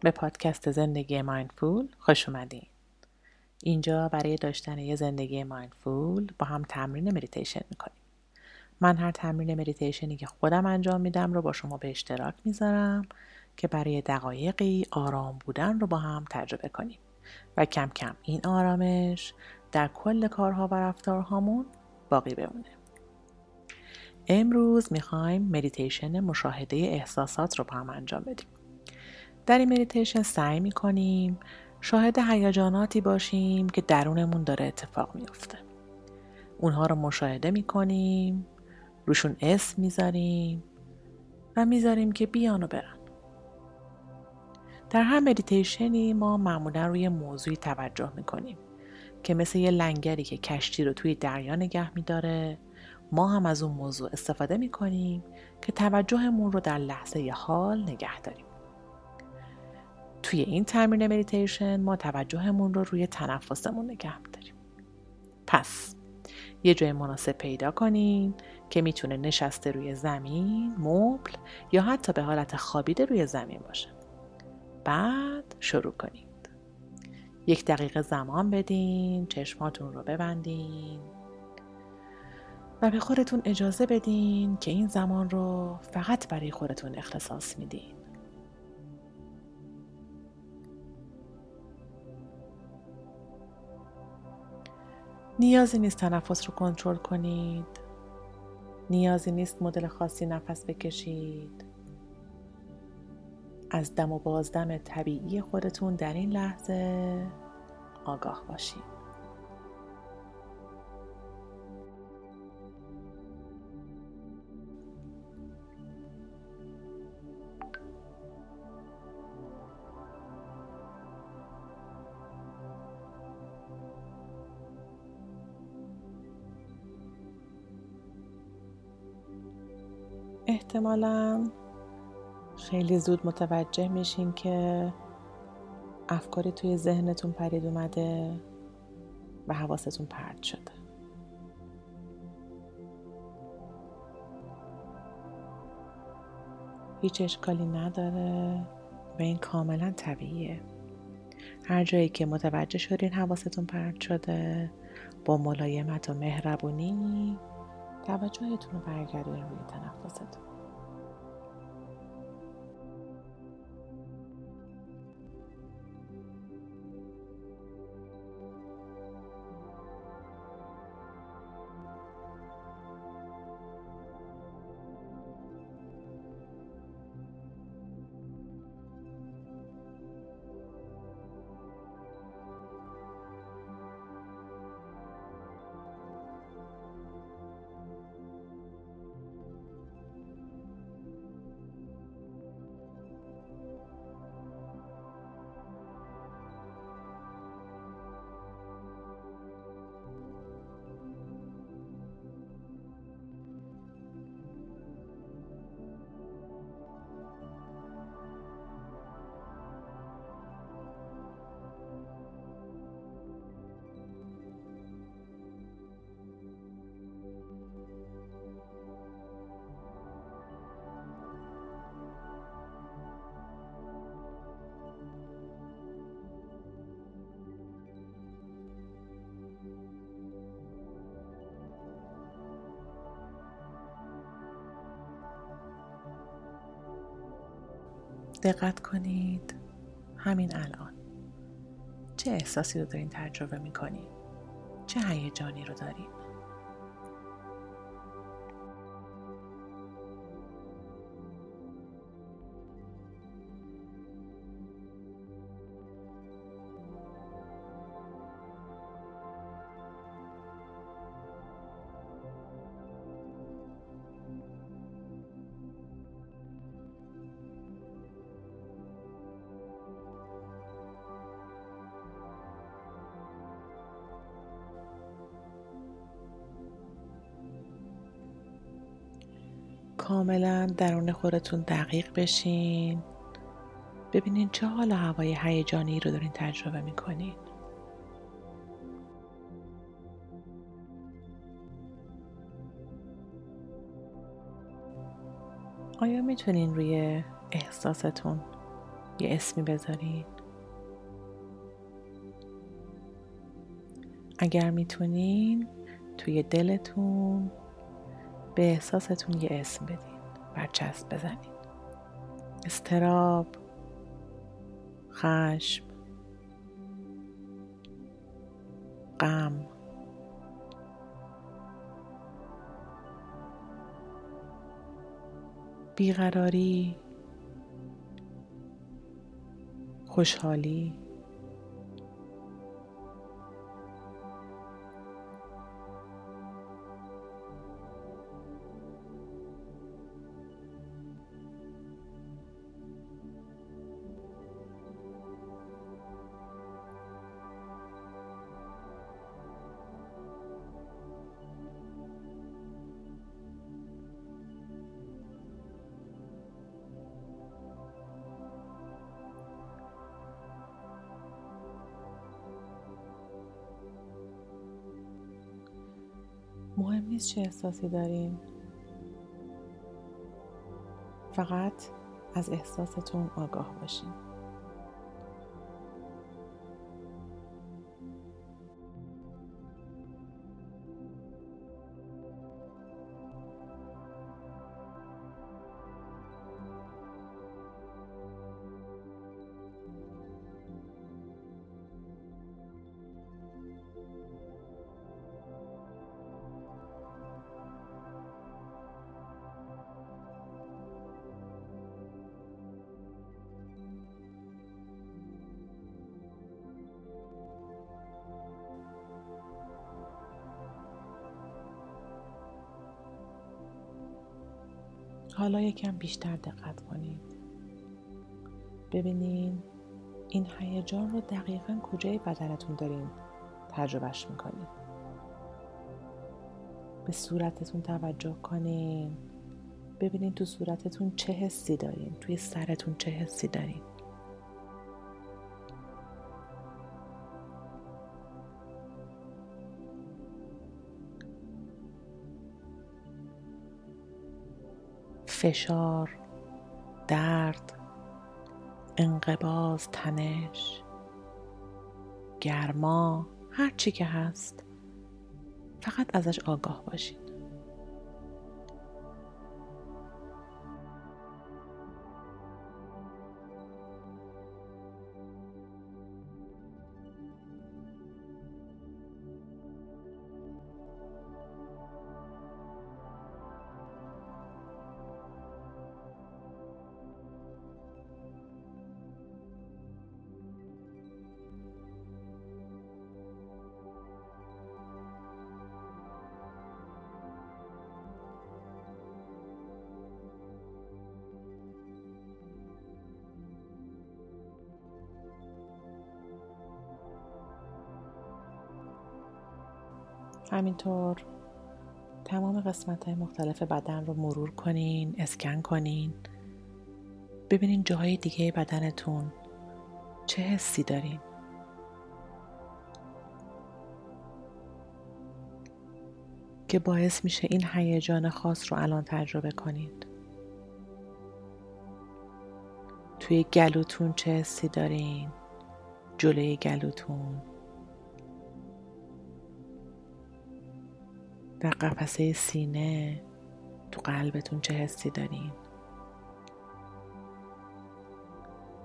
به پادکست زندگی mindful خوش اومدین. اینجا برای داشتن یه زندگی mindful با هم تمرین مدیتیشن می‌کنیم. من هر تمرین مدیتیشنی که خودم انجام میدم رو با شما به اشتراک می‌ذارم که برای دقایقی آرام بودن رو با هم تجربه کنیم. و کم کم این آرامش در کل کارها و رفتارهامون باقی بمونه. امروز می‌خوایم مدیتیشن مشاهده احساسات رو با هم انجام بدیم. در این مدیتیشن سعی می‌کنیم شاهد هیجاناتی باشیم که درونمون داره اتفاق میافته. اونها رو مشاهده می‌کنیم روشون اسم می‌ذاریم و می‌ذاریم که بیان و برن. در هر مدیتیشنی ما معمولا روی موضوعی توجه می‌کنیم که مثل یه لنگری که کشتی رو توی دریا نگه میداره ما هم از اون موضوع استفاده می‌کنیم که توجهمون رو در لحظه حال نگه داریم. توی این تمرین مدیتیشن ما توجهمون رو روی تنفسمون نگه میداریم پس یه جای مناسب پیدا کنین که می‌تونه نشسته روی زمین، مبل یا حتی به حالت خوابیده روی زمین باشه. بعد شروع کنید. یک دقیقه زمان بدین، چشماتون رو ببندین و به خودتون اجازه بدین که این زمان رو فقط برای خودتون اختصاص میدین. نیازی نیست تنفس رو کنترل کنید. نیازی نیست مدل خاصی نفس بکشید. از دم و بازدم طبیعی خودتون در این لحظه آگاه باشید. احتمالا. خیلی زود متوجه میشین که افکاری توی ذهنتون پرید اومده و حواستون پرد شده. هیچ اشکالی نداره و این کاملا طبیعیه. هر جایی که متوجه شدین حواستون پرد شده با ملایمت و مهربونی توجهتون رو برگردونید روی تنفستون. دقت کنید. همین الان. چه احساسی رو دارین تجربه می‌کنید چه هیجانی رو دارید کاملا درون خودتون دقیق بشین. ببینین چه حال هوای هیجانی رو دارین تجربه می‌کنین. آیا می‌تونین روی احساستون یه اسمی بذارین؟ اگر می‌تونین توی دلتون به احساستون یه اسم بدین برچسب بزنین. استراب خشم غم. بیقراری خوشحالی. مهم نیست چه احساسی دارین فقط از احساستون آگاه باشین. حالا یکم بیشتر دقت کنید. ببینین این هیجان رو دقیقا کجای بدنتون دارین تجربهش می‌کنین به صورتتون توجه کنین. ببینین تو صورتتون چه حسی دارین؟ توی سرتون چه حسی دارین؟ فشار درد انقباز تنش گرما هر چی که هست. فقط ازش آگاه باشید. همینطور تمام قسمت های مختلف بدن رو مرور کنین اسکن کنین. ببینین جاهای دیگه بدنتون چه حسی دارین. که باعث میشه این هیجان خاص رو الان تجربه کنید توی گلوتون چه حسی دارین؟ جلوی گلوتون. در قفسه سینه تو قلبتون چه حسی دارین.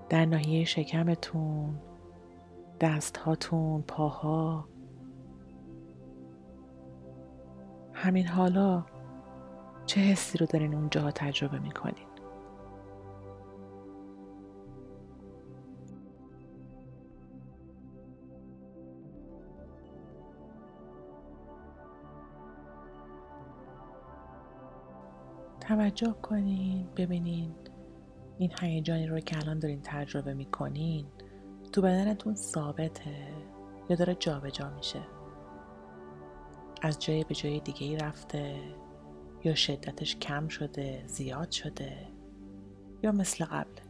در ناحیه شکمتون دست هاتون پاها. همین حالا چه حسی رو دارین اونجاها تجربه می‌کنین؟ توجه کنین ببینین این هیجانی رو که الان دارین تجربه می‌کنین تو بدنتون ثابته یا داره جابجا جا میشه؟ از جای به جای دیگه ای رفته یا شدتش کم شده زیاد شده یا مثل قبل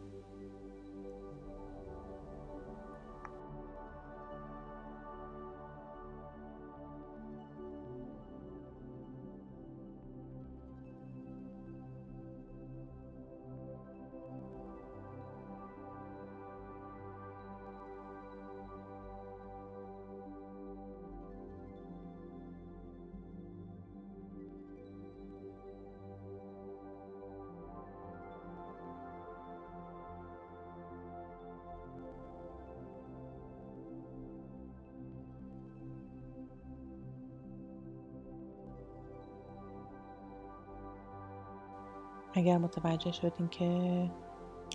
اگر متوجه شدین که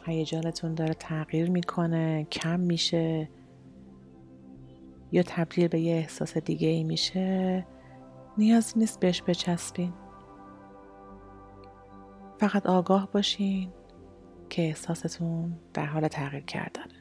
هیجانتون داره تغییر می‌کنه کم میشه یا تبدیل به یه احساس دیگه ای میشه نیازی نیست بهش بچسبین. فقط آگاه باشین که احساستون در حال تغییر کردنه.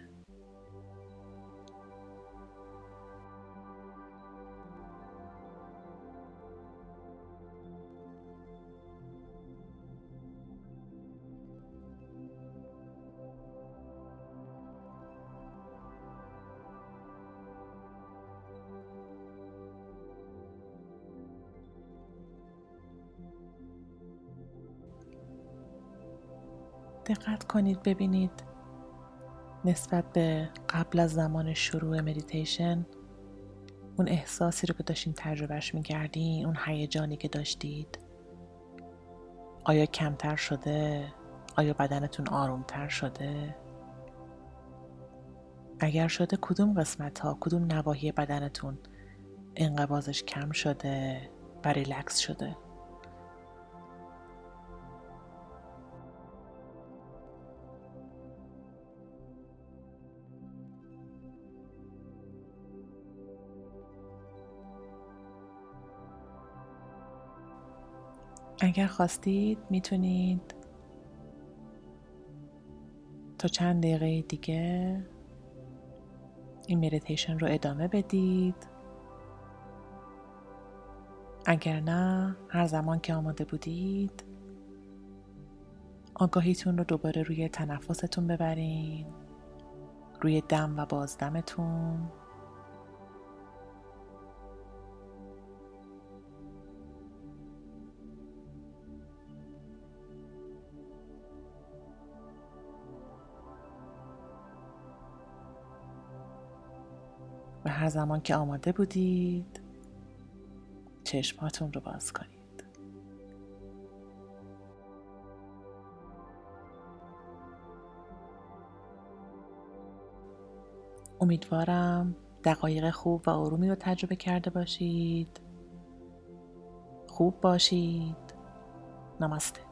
دقت کنید ببینید. نسبت به قبل از زمان شروع مدیتیشن اون احساسی رو که داشتین تجربهش می‌کردین اون هیجانی که داشتید آیا کمتر شده؟ آیا بدنتون آرومتر شده؟ اگر شده کدوم قسمت ها کدوم نواحی بدنتون انقباضش کم شده و ریلکس شده؟ اگر خواستید می‌تونید تا چند دقیقه دیگه این مدیتیشن رو ادامه بدید. اگر نه هر زمان که آماده بودید آگاهیتون رو دوباره روی تنفستون ببرین روی دم و بازدمتون. و هر زمان که آماده بودید چشماتون رو باز کنید. امیدوارم دقایق خوب و آرومی رو تجربه کرده باشید. خوب باشید. نمسته